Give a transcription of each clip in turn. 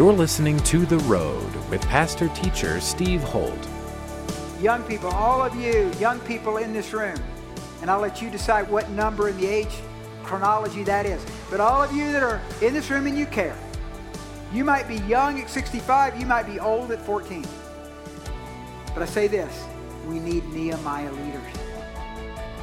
You're listening to The Road with pastor teacher Steve Holt. Young people, all of you, young people in this room, and I'll let you decide what number in the age chronology that is. But all of you that are in this room and you care, you might be young at 65, you might be old at 14. But I say this we need Nehemiah leaders.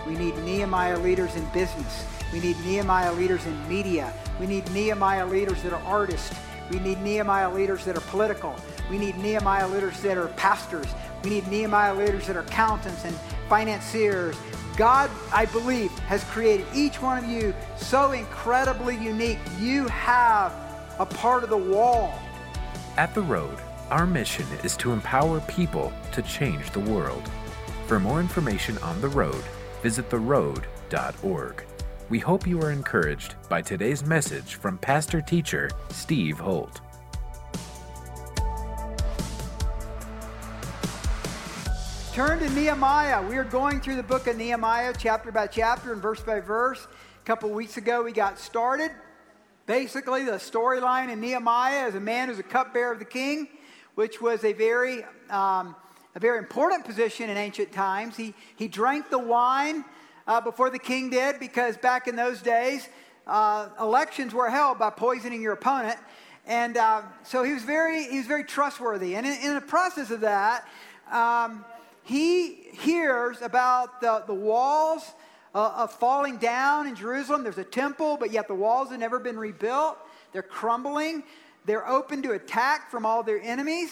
We need Nehemiah leaders in business. We need Nehemiah leaders in media. We need Nehemiah leaders that are artists. We need Nehemiah leaders that are political. We need Nehemiah leaders that are pastors. We need Nehemiah leaders that are accountants and financiers. God, I believe, has created each one of you so incredibly unique. You have a part of the wall. At The Road, our mission is to empower people to change the world. For more information on The Road, visit theroad.org. We hope you are encouraged by today's message from pastor teacher Steve Holt. Turn to Nehemiah. We are going through the book of Nehemiah chapter by chapter and verse by verse. A couple weeks ago, we got started. Basically, the storyline in Nehemiah is a man who's a cupbearer of the king, which was a very, um, a very important position in ancient times. He, he drank the wine uh, before the king did because back in those days, uh, elections were held by poisoning your opponent. And uh, so he was very, he was very trustworthy. And in, in the process of that, um, he hears about the, the walls uh, of falling down in Jerusalem. There's a temple, but yet the walls have never been rebuilt. They're crumbling. They're open to attack from all their enemies.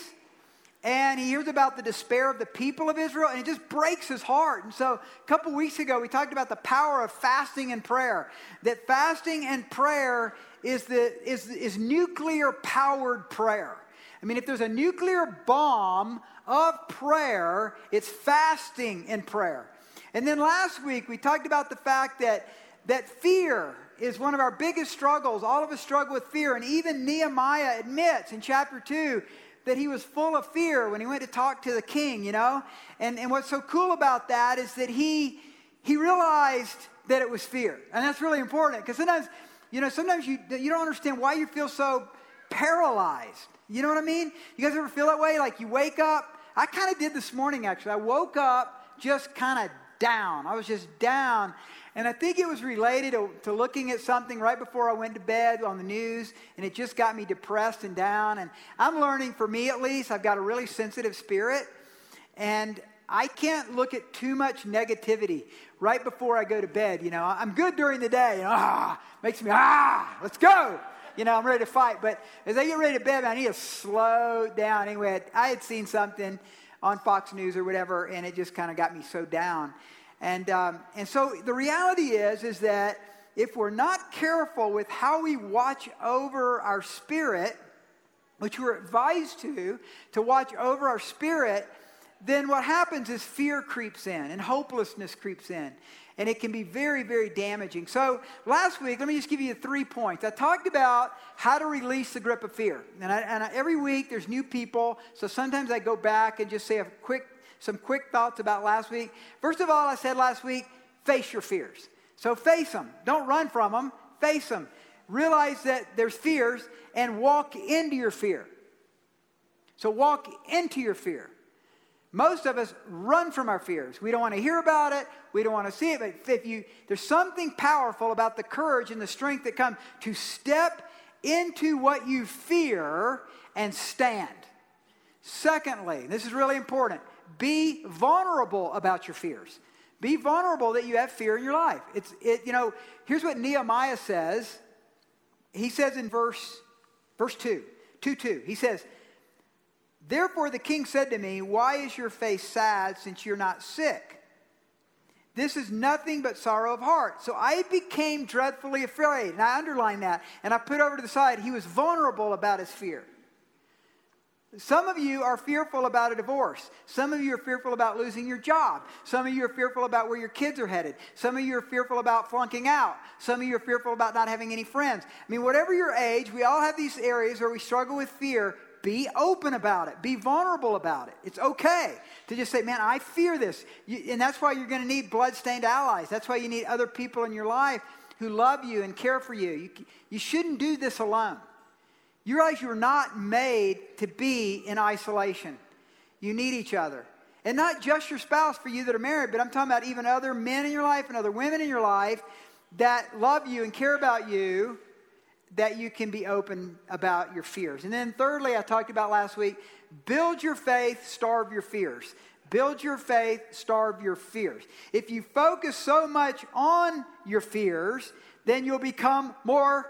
And he hears about the despair of the people of Israel, and it just breaks his heart. And so, a couple weeks ago, we talked about the power of fasting and prayer. That fasting and prayer is, the, is, is nuclear powered prayer. I mean, if there's a nuclear bomb of prayer, it's fasting and prayer. And then last week, we talked about the fact that, that fear is one of our biggest struggles. All of us struggle with fear. And even Nehemiah admits in chapter 2 that he was full of fear when he went to talk to the king, you know? And, and what's so cool about that is that he, he realized that it was fear. And that's really important because sometimes, you know, sometimes you, you don't understand why you feel so paralyzed. You know what I mean? You guys ever feel that way? Like you wake up I kind of did this morning, actually. I woke up just kind of down. I was just down. And I think it was related to, to, looking at something right before I went to bed on the news, and it just got me depressed and down. And I'm learning, for me at least, I've got a really sensitive spirit, and I can't look at too much negativity right before I go to bed. You know, I'm good during the day. Know, ah, makes me, ah, let's go you know, I'm ready to fight. But as I get ready to bed, I need to slow down. Anyway, I had seen something on Fox News or whatever, and it just kind of got me so down. And, um, and so the reality is, is that if we're not careful with how we watch over our spirit, which we're advised to, to watch over our spirit, then what happens is fear creeps in and hopelessness creeps in and it can be very, very damaging. So, last week, let me just give you three points. I talked about how to release the grip of fear. And, I, and I, every week, there's new people. So, sometimes I go back and just say a quick, some quick thoughts about last week. First of all, I said last week, face your fears. So, face them. Don't run from them, face them. Realize that there's fears and walk into your fear. So, walk into your fear. Most of us run from our fears. We don't want to hear about it. We don't want to see it. But if you, there's something powerful about the courage and the strength that come to step into what you fear and stand. Secondly, this is really important. Be vulnerable about your fears. Be vulnerable that you have fear in your life. It's it, you know, here's what Nehemiah says. He says in verse verse 2, 2 2. He says, Therefore the king said to me, Why is your face sad since you're not sick? This is nothing but sorrow of heart. So I became dreadfully afraid. And I underline that. And I put over to the side, he was vulnerable about his fear. Some of you are fearful about a divorce. Some of you are fearful about losing your job. Some of you are fearful about where your kids are headed. Some of you are fearful about flunking out. Some of you are fearful about not having any friends. I mean, whatever your age, we all have these areas where we struggle with fear be open about it. Be vulnerable about it. It's okay to just say, man, I fear this. You, and that's why you're going to need blood-stained allies. That's why you need other people in your life who love you and care for you. You, you shouldn't do this alone. You realize you're not made to be in isolation. You need each other. And not just your spouse for you that are married, but I'm talking about even other men in your life and other women in your life that love you and care about you, that you can be open about your fears. And then, thirdly, I talked about last week build your faith, starve your fears. Build your faith, starve your fears. If you focus so much on your fears, then you'll become more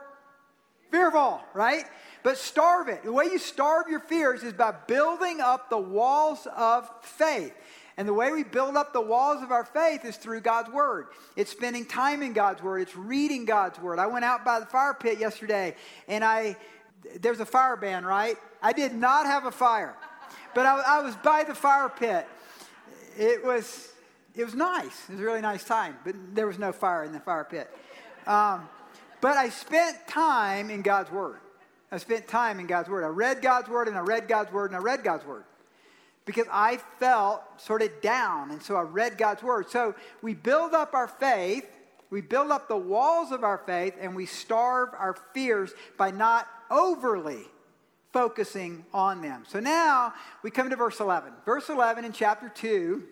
fearful, right? But starve it. The way you starve your fears is by building up the walls of faith. And the way we build up the walls of our faith is through God's Word. It's spending time in God's Word. It's reading God's Word. I went out by the fire pit yesterday and I, there's a fire ban, right? I did not have a fire, but I, I was by the fire pit. It was, it was nice. It was a really nice time, but there was no fire in the fire pit. Um, but I spent time in God's Word. I spent time in God's Word. I read God's Word and I read God's Word and I read God's Word because I felt sort of down. And so I read God's word. So we build up our faith, we build up the walls of our faith, and we starve our fears by not overly focusing on them. So now we come to verse 11. Verse 11 in chapter 2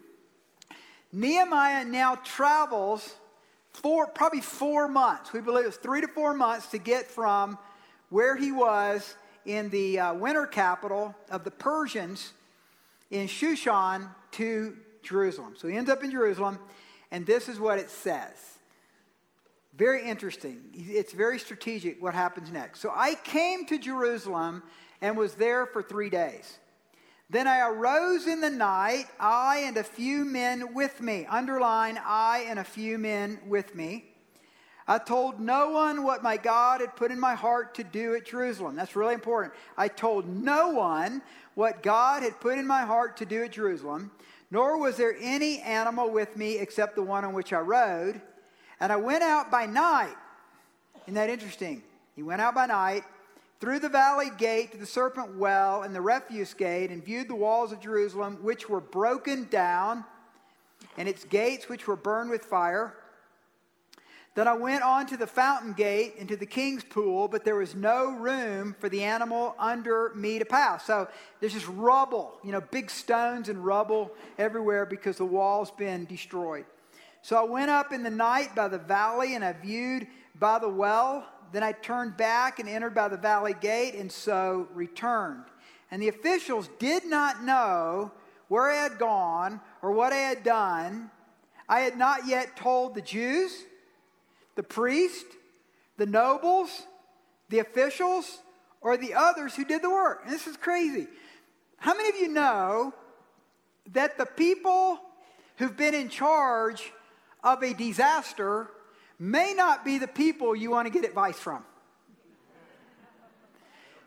Nehemiah now travels for probably four months. We believe it's three to four months to get from where he was in the uh, winter capital of the Persians in Shushan to Jerusalem. So he ends up in Jerusalem, and this is what it says. Very interesting. It's very strategic what happens next. So I came to Jerusalem and was there for three days. Then I arose in the night, I and a few men with me. Underline, I and a few men with me. I told no one what my God had put in my heart to do at Jerusalem. That's really important. I told no one what God had put in my heart to do at Jerusalem, nor was there any animal with me except the one on which I rode. And I went out by night. Isn't that interesting? He went out by night through the valley gate to the serpent well and the refuse gate and viewed the walls of Jerusalem, which were broken down, and its gates, which were burned with fire. Then I went on to the fountain gate into the king's pool, but there was no room for the animal under me to pass. So there's just rubble, you know, big stones and rubble everywhere because the wall's been destroyed. So I went up in the night by the valley and I viewed by the well. Then I turned back and entered by the valley gate and so returned. And the officials did not know where I had gone or what I had done. I had not yet told the Jews the priest, the nobles, the officials, or the others who did the work. And this is crazy. How many of you know that the people who've been in charge of a disaster may not be the people you want to get advice from?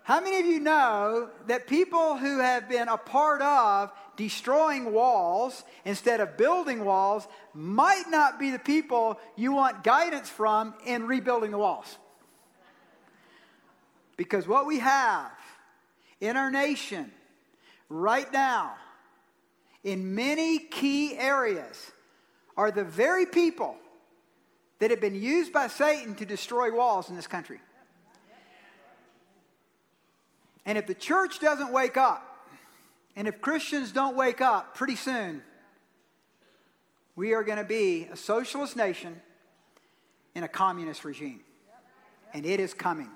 How many of you know that people who have been a part of destroying walls instead of building walls might not be the people you want guidance from in rebuilding the walls? Because what we have in our nation right now, in many key areas, are the very people that have been used by Satan to destroy walls in this country. And if the church doesn't wake up, and if Christians don't wake up pretty soon, we are going to be a socialist nation in a communist regime. And it is coming.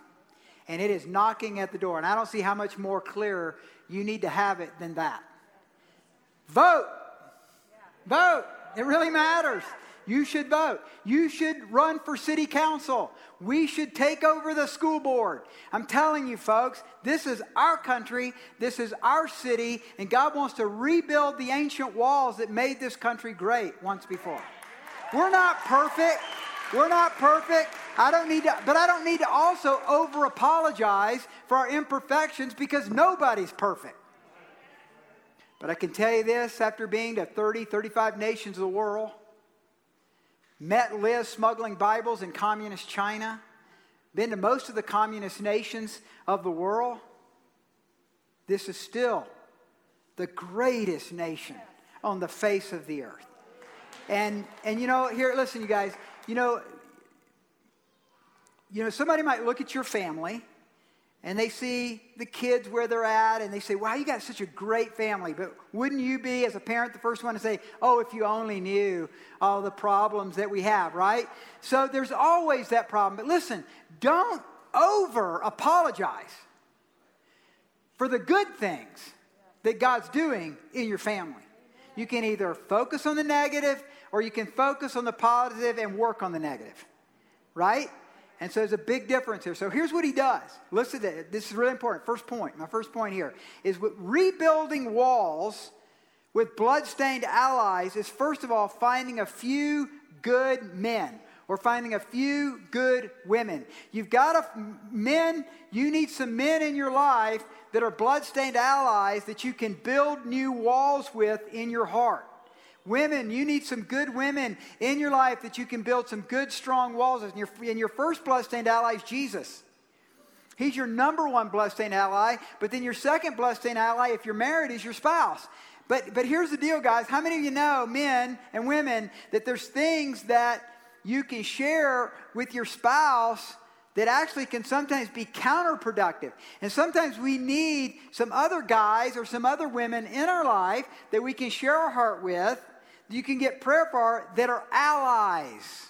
And it is knocking at the door. And I don't see how much more clearer you need to have it than that. Vote. Vote. It really matters. You should vote. You should run for city council. We should take over the school board. I'm telling you, folks, this is our country. This is our city. And God wants to rebuild the ancient walls that made this country great once before. We're not perfect. We're not perfect. I don't need to, but I don't need to also over apologize for our imperfections because nobody's perfect. But I can tell you this after being to 30, 35 nations of the world, met Liz smuggling Bibles in communist China, been to most of the communist nations of the world. This is still the greatest nation on the face of the earth. And, and you know, here, listen, you guys, you know, you know, somebody might look at your family and they see the kids where they're at and they say, Wow, you got such a great family. But wouldn't you be, as a parent, the first one to say, Oh, if you only knew all the problems that we have, right? So there's always that problem. But listen, don't over apologize for the good things that God's doing in your family. You can either focus on the negative or you can focus on the positive and work on the negative, right? And so there's a big difference here. So here's what he does. Listen to this. This is really important. First point, my first point here is rebuilding walls with bloodstained allies is first of all finding a few good men or finding a few good women. You've got a, men, you need some men in your life that are bloodstained allies that you can build new walls with in your heart. Women, you need some good women in your life that you can build some good, strong walls. And your, and your first bloodstained ally is Jesus. He's your number one bloodstained ally. But then your second bloodstained ally, if you're married, is your spouse. But, but here's the deal, guys. How many of you know, men and women, that there's things that you can share with your spouse that actually can sometimes be counterproductive. And sometimes we need some other guys or some other women in our life that we can share our heart with you can get prayer for that are allies.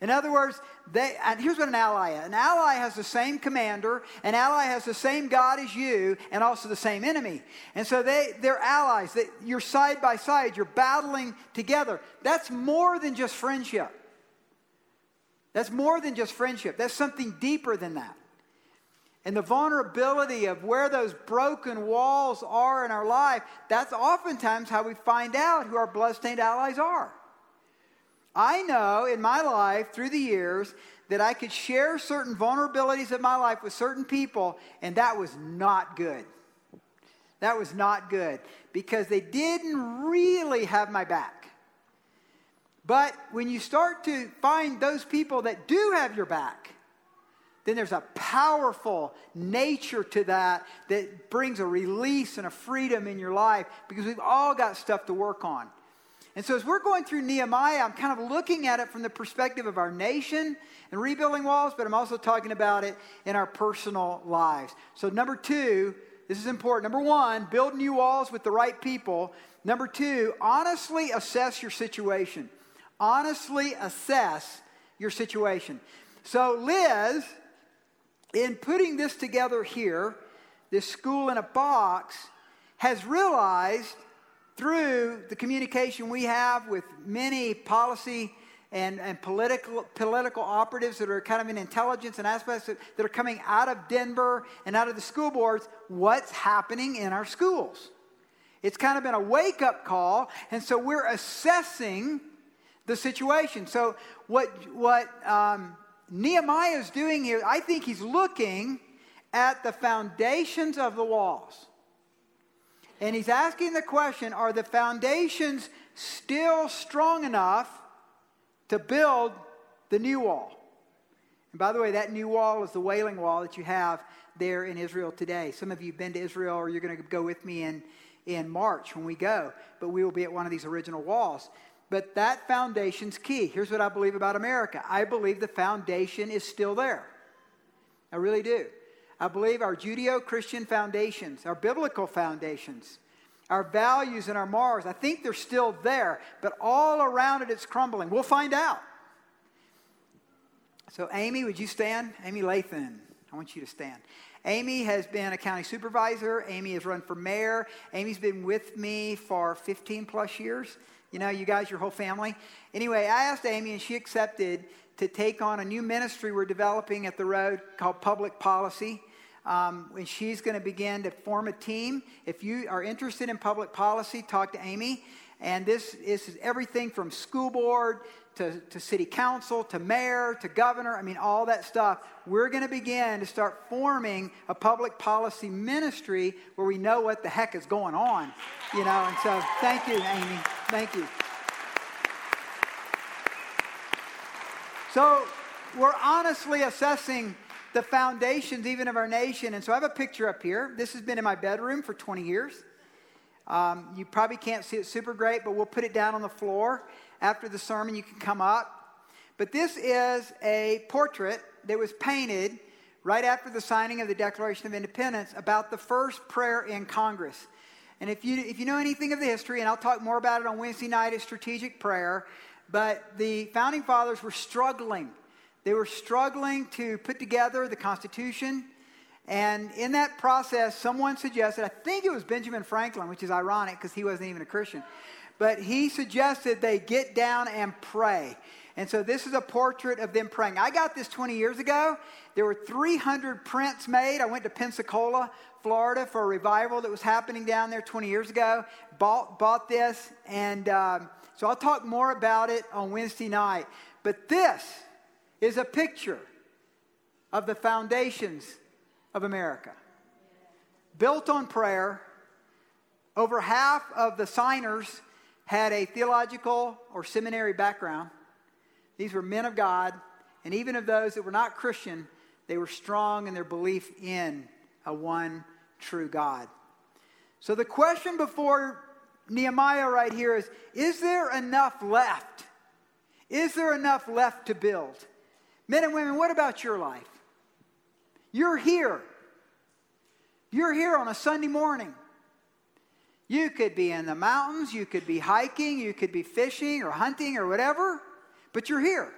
In other words, they, here's what an ally is. An ally has the same commander, an ally has the same God as you, and also the same enemy. And so they, they're allies. That you're side by side, you're battling together. That's more than just friendship. That's more than just friendship. That's something deeper than that and the vulnerability of where those broken walls are in our life, that's oftentimes how we find out who our bloodstained allies are. I know in my life through the years that I could share certain vulnerabilities of my life with certain people, and that was not good. That was not good because they didn't really have my back. But when you start to find those people that do have your back, then there's a powerful nature to that that brings a release and a freedom in your life because we've all got stuff to work on. And so, as we're going through Nehemiah, I'm kind of looking at it from the perspective of our nation and rebuilding walls, but I'm also talking about it in our personal lives. So, number two, this is important. Number one, build new walls with the right people. Number two, honestly assess your situation. Honestly assess your situation. So, Liz in putting this together here, this school in a box, has realized through the communication we have with many policy and, and political, political operatives that are kind of in intelligence and aspects that, that are coming out of Denver and out of the school boards, what's happening in our schools. It's kind of been a wake up call, and so we're assessing the situation. So, what, what um, Nehemiah is doing here, I think he's looking at the foundations of the walls. And he's asking the question are the foundations still strong enough to build the new wall? And by the way, that new wall is the Wailing Wall that you have there in Israel today. Some of you have been to Israel, or you're going to go with me in, in March when we go, but we will be at one of these original walls. But that foundation's key. Here's what I believe about America I believe the foundation is still there. I really do. I believe our Judeo Christian foundations, our biblical foundations, our values and our morals, I think they're still there, but all around it it's crumbling. We'll find out. So, Amy, would you stand? Amy Lathen, I want you to stand. Amy has been a county supervisor. Amy has run for mayor. Amy's been with me for 15 plus years. You know, you guys, your whole family. Anyway, I asked Amy, and she accepted to take on a new ministry we're developing at the road called Public Policy. Um, and she's going to begin to form a team. If you are interested in public policy, talk to Amy. And this, this is everything from school board to, to city council to mayor to governor. I mean, all that stuff. We're going to begin to start forming a public policy ministry where we know what the heck is going on, you know. And so, thank you, Amy. Thank you. So, we're honestly assessing the foundations even of our nation. And so, I have a picture up here. This has been in my bedroom for 20 years. Um, you probably can't see it super great, but we'll put it down on the floor. After the sermon, you can come up. But this is a portrait that was painted right after the signing of the Declaration of Independence about the first prayer in Congress. And if you, if you know anything of the history, and I'll talk more about it on Wednesday night at strategic prayer, but the founding fathers were struggling. They were struggling to put together the Constitution. And in that process, someone suggested, I think it was Benjamin Franklin, which is ironic because he wasn't even a Christian, but he suggested they get down and pray. And so this is a portrait of them praying. I got this 20 years ago. There were 300 prints made. I went to Pensacola, Florida for a revival that was happening down there 20 years ago. Bought, bought this, and um, so I'll talk more about it on Wednesday night. But this is a picture of the foundations of America. Built on prayer, over half of the signers had a theological or seminary background. These were men of God, and even of those that were not Christian, they were strong in their belief in a one true God. So the question before Nehemiah right here is Is there enough left? Is there enough left to build? Men and women, what about your life? You're here. You're here on a Sunday morning. You could be in the mountains, you could be hiking, you could be fishing or hunting or whatever but you're here.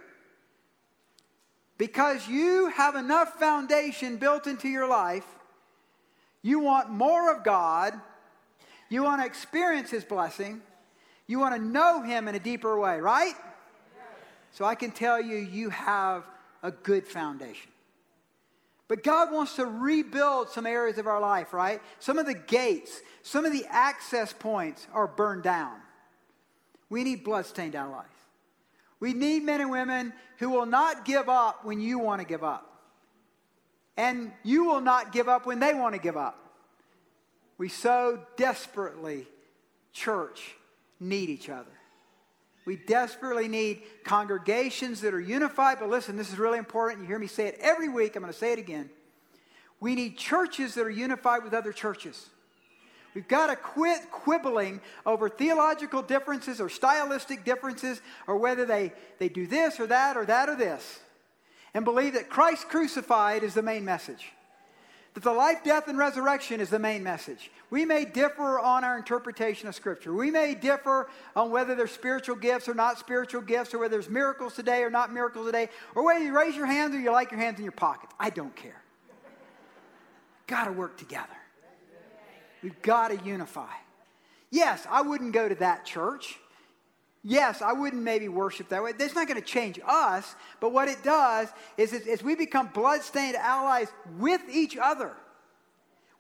Because you have enough foundation built into your life, you want more of God, you want to experience His blessing, you want to know Him in a deeper way, right? So I can tell you, you have a good foundation. But God wants to rebuild some areas of our life, right? Some of the gates, some of the access points are burned down. We need bloodstained allies. We need men and women who will not give up when you want to give up. And you will not give up when they want to give up. We so desperately, church, need each other. We desperately need congregations that are unified. But listen, this is really important. You hear me say it every week. I'm going to say it again. We need churches that are unified with other churches. We've got to quit quibbling over theological differences or stylistic differences or whether they, they do this or that or that or this and believe that Christ crucified is the main message. That the life, death, and resurrection is the main message. We may differ on our interpretation of Scripture. We may differ on whether there's spiritual gifts or not spiritual gifts, or whether there's miracles today or not miracles today, or whether you raise your hands or you like your hands in your pockets. I don't care. Got to work together. We've got to unify. Yes, I wouldn't go to that church. Yes, I wouldn't maybe worship that way. That's not going to change us, but what it does is as we become bloodstained allies with each other,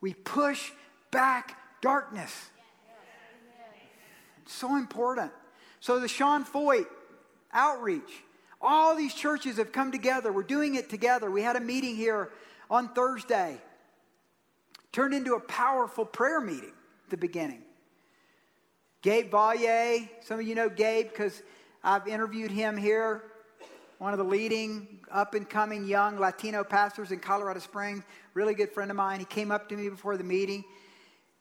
we push back darkness. It's so important. So the Sean Feucht outreach, all these churches have come together. We're doing it together. We had a meeting here on Thursday turned into a powerful prayer meeting at the beginning. Gabe Vallier, some of you know Gabe because I've interviewed him here, one of the leading up and coming young Latino pastors in Colorado Springs, really good friend of mine. He came up to me before the meeting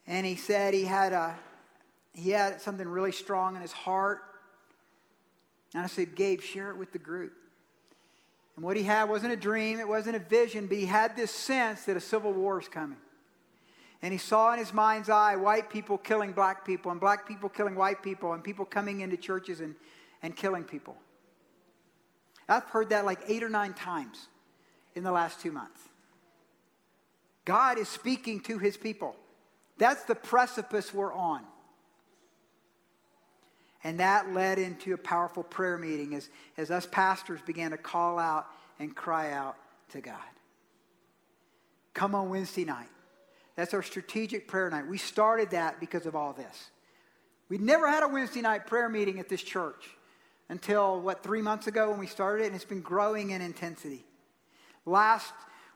and he said he had a he had something really strong in his heart. And I said, Gabe, share it with the group. And what he had wasn't a dream, it wasn't a vision, but he had this sense that a civil war is coming. And he saw in his mind's eye white people killing black people, and black people killing white people, and people coming into churches and, and killing people. I've heard that like eight or nine times in the last two months. God is speaking to his people. That's the precipice we're on. And that led into a powerful prayer meeting as, as us pastors began to call out and cry out to God. Come on Wednesday night. That's our strategic prayer night. We started that because of all this. We never had a Wednesday night prayer meeting at this church until, what, three months ago when we started it, and it's been growing in intensity. Last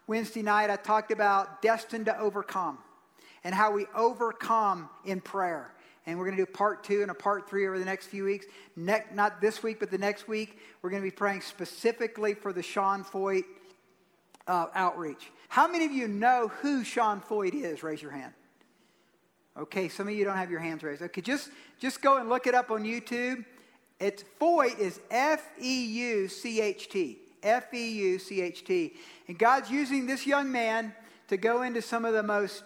Wednesday night, I talked about destined to overcome and how we overcome in prayer. And we're going to do part two and a part three over the next few weeks. Ne- not this week, but the next week, we're going to be praying specifically for the Sean Feucht uh, outreach. How many of you know who Sean Feucht is? Raise your hand. Okay, some of you don't have your hands raised. Okay, just, just go and look it up on YouTube. It's Feucht is F E U C H T. F E U C H T. And God's using this young man to go into some of the most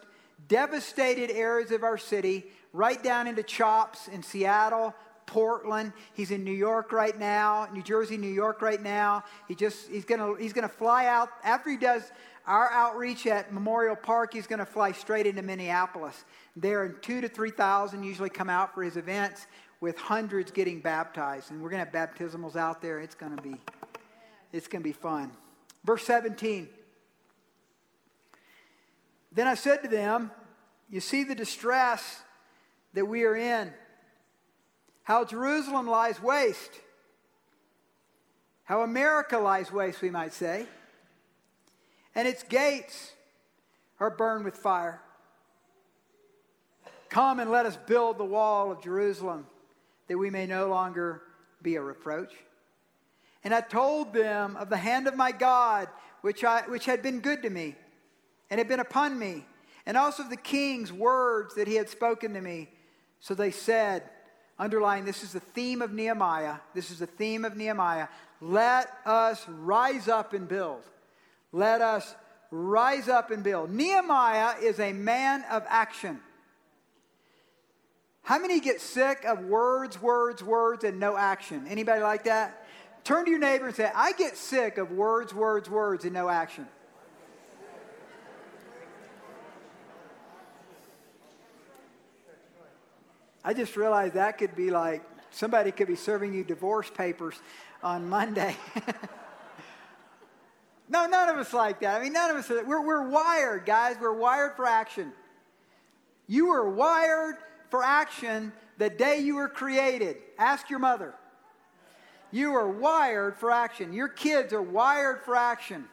devastated areas of our city, right down into CHOPS in Seattle, Portland. He's in New York right now, New Jersey, New York right now. He just he's gonna he's gonna fly out after he does our outreach at Memorial Park. He's gonna fly straight into Minneapolis. There, and two to three thousand usually come out for his events, with hundreds getting baptized. And we're gonna have baptismals out there. It's gonna be it's gonna be fun. Verse 17. Then I said to them, You see the distress that we are in how Jerusalem lies waste, how America lies waste, we might say, and its gates are burned with fire. Come and let us build the wall of Jerusalem that we may no longer be a reproach. And I told them of the hand of my God, which, I, which had been good to me and had been upon me, and also of the king's words that he had spoken to me. So they said, underline this is the theme of Nehemiah. This is the theme of Nehemiah. Let us rise up and build. Let us rise up and build. Nehemiah is a man of action. How many get sick of words, words, words, and no action? Anybody like that? Turn to your neighbor and say, I get sick of words, words, words, and no action. I just realized that could be like somebody could be serving you divorce papers on Monday. no, none of us like that. I mean, none of us. We're, we're wired, guys. We're wired for action. You were wired for action the day you were created. Ask your mother. You are wired for action. Your kids are wired for action.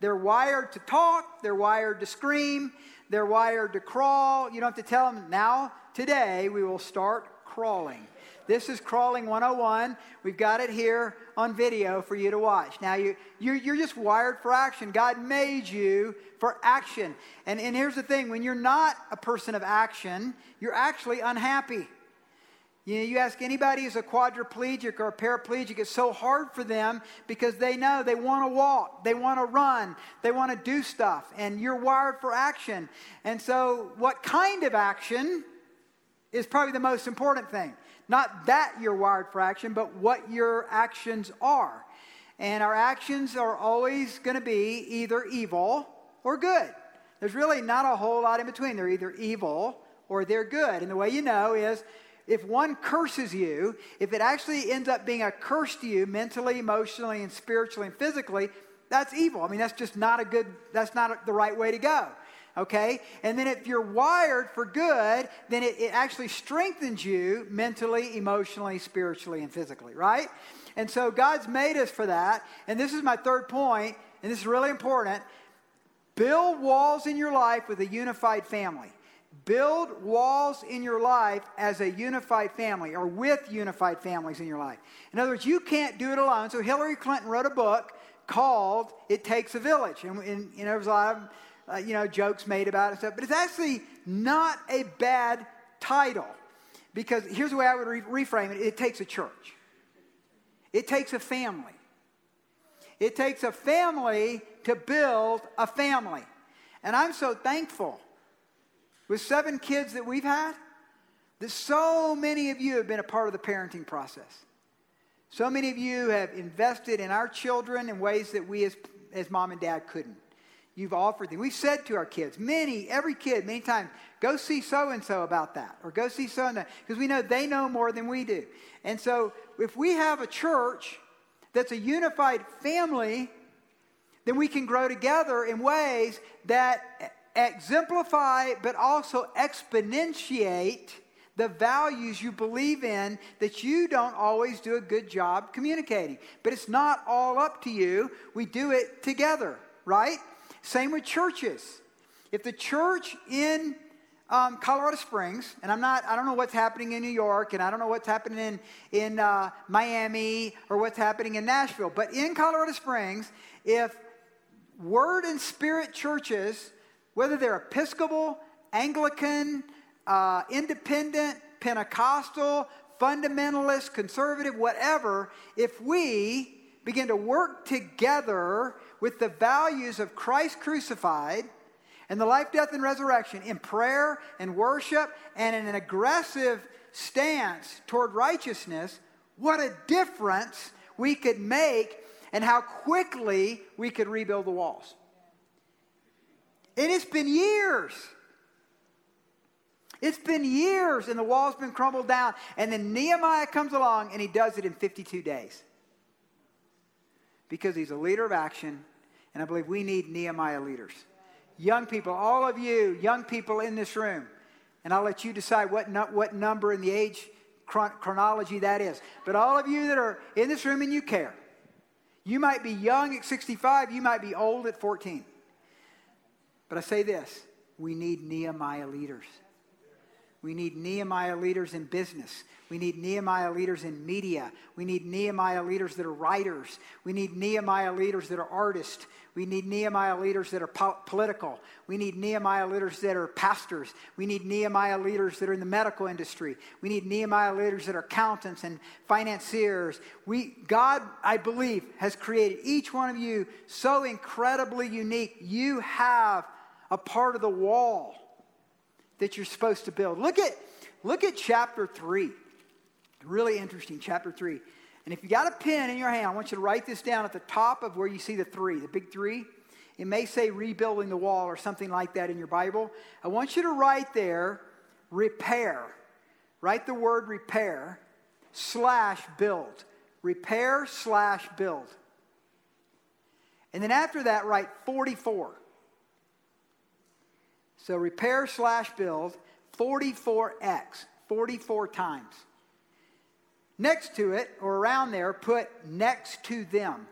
They're wired to talk, they're wired to scream, they're wired to crawl. You don't have to tell them now Today, we will start crawling. This is Crawling 101. We've got it here on video for you to watch. Now, you, you're, you're just wired for action. God made you for action. And, and here's the thing when you're not a person of action, you're actually unhappy. You, know, you ask anybody who's a quadriplegic or a paraplegic, it's so hard for them because they know they want to walk, they want to run, they want to do stuff, and you're wired for action. And so, what kind of action? Is probably the most important thing. Not that you're wired for action, but what your actions are. And our actions are always going to be either evil or good. There's really not a whole lot in between. They're either evil or they're good. And the way you know is if one curses you, if it actually ends up being a curse to you mentally, emotionally, and spiritually and physically, that's evil. I mean, that's just not a good, that's not the right way to go okay? And then if you're wired for good, then it, it actually strengthens you mentally, emotionally, spiritually, and physically, right? And so God's made us for that. And this is my third point, and this is really important. Build walls in your life with a unified family. Build walls in your life as a unified family or with unified families in your life. In other words, you can't do it alone. So Hillary Clinton wrote a book called It Takes a Village. And, and you know, there was a lot of uh, you know, jokes made about it stuff. But it's actually not a bad title because here's the way I would re- reframe it it takes a church, it takes a family. It takes a family to build a family. And I'm so thankful with seven kids that we've had that so many of you have been a part of the parenting process. So many of you have invested in our children in ways that we as, as mom and dad couldn't you've offered them. We've said to our kids, many, every kid, many times, go see so and so about that, or go see so and so, because we know they know more than we do. And so, if we have a church that's a unified family, then we can grow together in ways that exemplify but also exponentiate the values you believe in that you don't always do a good job communicating. But it's not all up to you. We do it together, right? Same with churches. If the church in um, Colorado Springs, and I'm not, I don't know what's happening in New York, and I don't know what's happening in, in uh, Miami or what's happening in Nashville, but in Colorado Springs, if Word and Spirit churches, whether they're Episcopal, Anglican, uh, Independent, Pentecostal, fundamentalist, conservative, whatever, if we begin to work together with the values of Christ crucified and the life, death, and resurrection in prayer and worship and in an aggressive stance toward righteousness, what a difference we could make and how quickly we could rebuild the walls. And it's been years. It's been years and the wall's been crumbled down. And then Nehemiah comes along and he does it in 52 days. Because he's a leader of action. And I believe we need Nehemiah leaders. Young people, all of you, young people in this room, and I'll let you decide what, what number in the age chron- chronology that is. But all of you that are in this room and you care, you might be young at 65, you might be old at 14. But I say this we need Nehemiah leaders. We need Nehemiah leaders in business. We need Nehemiah leaders in media. We need Nehemiah leaders that are writers. We need Nehemiah leaders that are artists. We need Nehemiah leaders that are po- political. We need Nehemiah leaders that are pastors. We need Nehemiah leaders that are in the medical industry. We need Nehemiah leaders that are accountants and financiers. We, God, I believe, has created each one of you so incredibly unique. You have a part of the wall that you're supposed to build. Look at, look at chapter 3. Really interesting, chapter 3. And if you got a pen in your hand, I want you to write this down at the top of where you see the three, the big three. It may say rebuilding the wall or something like that in your Bible. I want you to write there repair. Write the word repair slash build. Repair slash build. And then after that, write 44. So repair slash build, 44x, 44 times. Next to it, or around there, put next to them.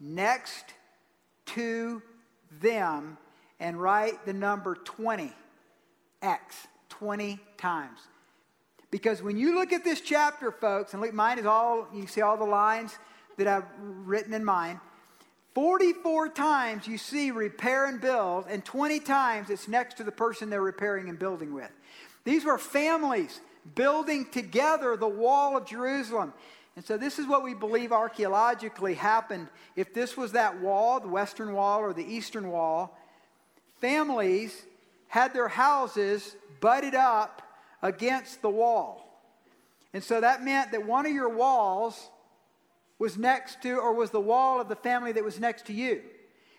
Next to them, and write the number 20, x, 20 times. Because when you look at this chapter, folks, and look, mine is all, you see all the lines that I've written in mine. 44 times you see repair and build, and 20 times it's next to the person they're repairing and building with. These were families building together the wall of Jerusalem. And so, this is what we believe archaeologically happened. If this was that wall, the western wall or the eastern wall, families had their houses butted up against the wall. And so that meant that one of your walls was next to, or was the wall of the family that was next to you.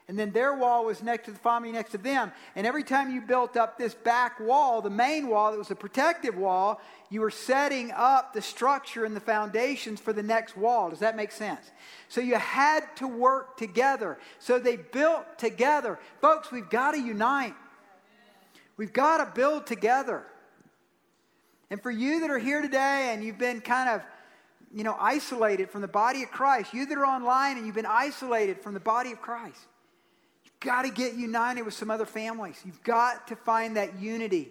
And then their wall was next to the family next to them. And every time you built up this back wall, the main wall that was a protective wall, you were setting up the structure and the foundations for the next wall. Does that make sense? So you had to work together. So they built together. Folks, we've got to unite. We've got to build together. And for you that are here today and you've been kind of you know, isolated from the body of Christ, you that are online and you've been isolated from the body of Christ, you've got to get united with some other families. You've got to find that unity.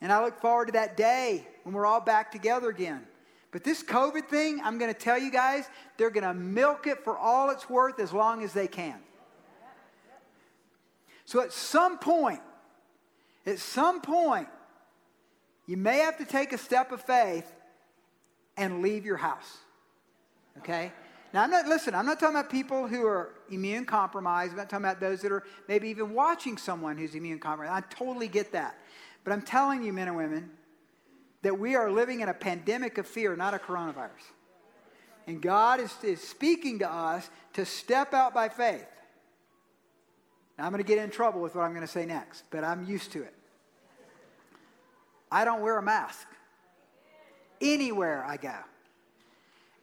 And I look forward to that day when we're all back together again. But this COVID thing, I'm going to tell you guys, they're going to milk it for all it's worth as long as they can. So at some point, at some point, you may have to take a step of faith and leave your house. Okay? Now, I'm not, listen, I'm not talking about people who are immune compromised. I'm not talking about those that are maybe even watching someone who's immune compromised. I totally get that. But I'm telling you, men and women, that we are living in a pandemic of fear, not a coronavirus. And God is, is speaking to us to step out by faith. Now, I'm going to get in trouble with what I'm going to say next, but I'm used to it. I don't wear a mask anywhere I go.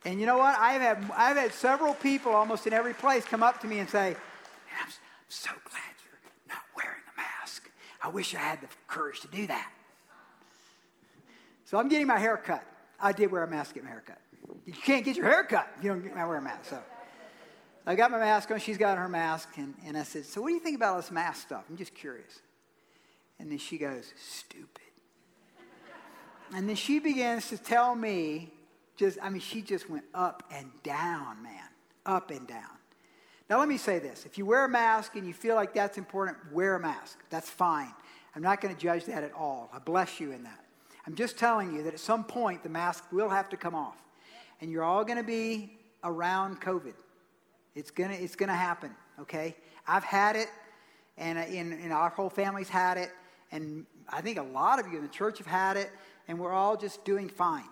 And you know what? I've had, I've had several people almost in every place come up to me and say, I'm so glad you're not wearing a mask. I wish I had the courage to do that. So I'm getting my hair cut. I did wear a mask to get my hair cut. You can't get your hair cut if you don't get, wear a mask. So I got my mask on. She's got her mask. And, and I said, So what do you think about all this mask stuff? I'm just curious. And then she goes, Stupid. And then she begins to tell me, just, I mean, she just went up and down, man, up and down. Now, let me say this. If you wear a mask and you feel like that's important, wear a mask. That's fine. I'm not going to judge that at all. I bless you in that. I'm just telling you that at some point the mask will have to come off. And you're all going to be around COVID. It's gonna, it's gonna happen, okay? I've had it, and, uh, in, our whole family's had it, and I think a lot of you in the church have had it, and we're all just doing fine.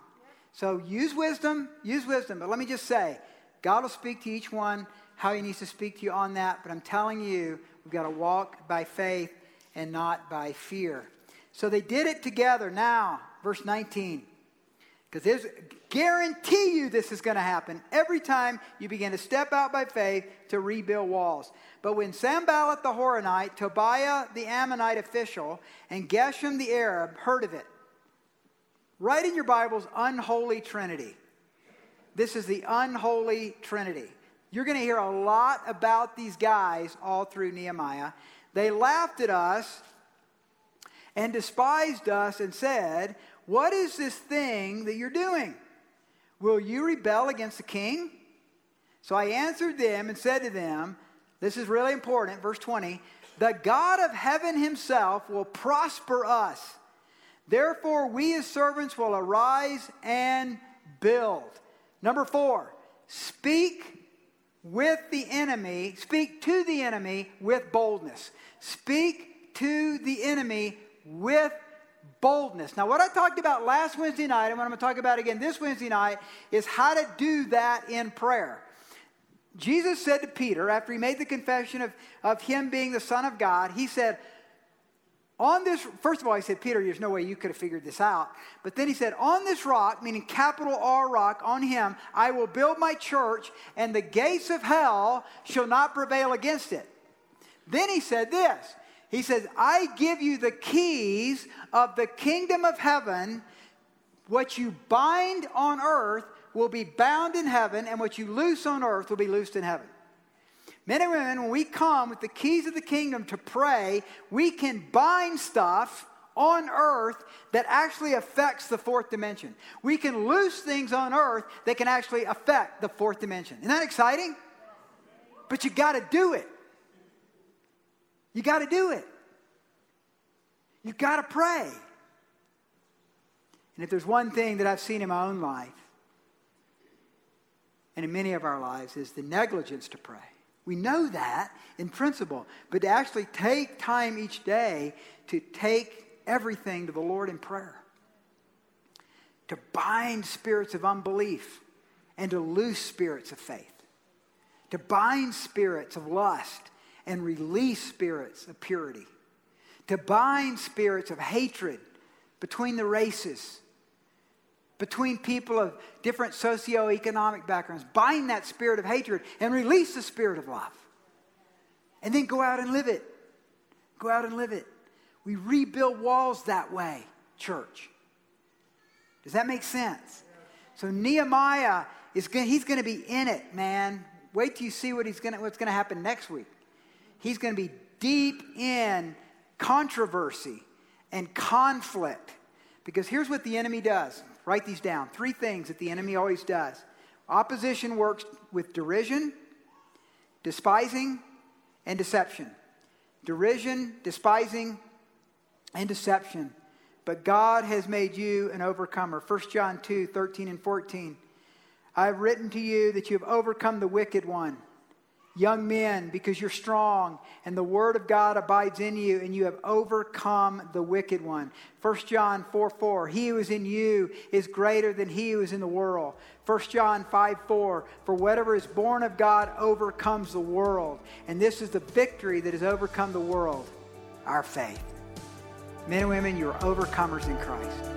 So use wisdom, use wisdom. But let me just say, God will speak to each one how He needs to speak to you on that. But I'm telling you, we've got to walk by faith and not by fear. So they did it together. Now, verse 19. Because there's guarantee you this is going to happen every time you begin to step out by faith to rebuild walls. But when Sanballat the Horonite, Tobiah the Ammonite official, and Geshem the Arab heard of it, write in your Bibles unholy trinity. This is the unholy trinity. You're going to hear a lot about these guys all through Nehemiah. They laughed at us and despised us and said, What is this thing that you're doing? Will you rebel against the king? So I answered them and said to them, This is really important, verse 20 The God of heaven himself will prosper us. Therefore, we as servants will arise and build. Number four, speak with the enemy, speak to the enemy with boldness. Speak to the enemy with boldness. Now, what I talked about last Wednesday night, and what I'm going to talk about again this Wednesday night, is how to do that in prayer. Jesus said to Peter, after he made the confession of, of him being the Son of God, he said, on this, first of all, he said, Peter, there's no way you could have figured this out. But then he said, On this rock, meaning capital R rock, on him, I will build my church, and the gates of hell shall not prevail against it. Then he said this He says, I give you the keys of the kingdom of heaven. What you bind on earth will be bound in heaven, and what you loose on earth will be loosed in heaven. Men and women, when we come with the keys of the kingdom to pray, we can bind stuff on earth that actually affects the fourth dimension. We can loose things on earth that can actually affect the fourth dimension. Isn't that exciting? But you got to do it. You got to do it. You got to pray. And if there's one thing that I've seen in my own life, and in many of our lives, is the negligence to pray. We know that in principle, but to actually take time each day to take everything to the Lord in prayer, to bind spirits of unbelief and to loose spirits of faith, to bind spirits of lust and release spirits of purity, to bind spirits of hatred between the races between people of different socioeconomic backgrounds. Bind that spirit of hatred and release the spirit of love. And then go out and live it. Go out and live it. We rebuild walls that way, church. Does that make sense? So Nehemiah is going he's going to be in it, man. Wait till you see what he's going to, what's going to happen next week. He's going to be deep in controversy and conflict. Because here's what the enemy does Write these down. Three things that the enemy always does opposition works with derision, despising, and deception. Derision, despising, and deception. But God has made you an overcomer. 1 John 2 13 and 14. I have written to you that you have overcome the wicked one young men, because you're strong and the word of God abides in you and you have overcome the wicked one. 1 John 4 4, he who is in you is greater than he who is in the world. 1 John 5 4, for whatever is born of God overcomes the world. And this is the victory that has overcome the world, our faith. Men and women, you're overcomers in Christ.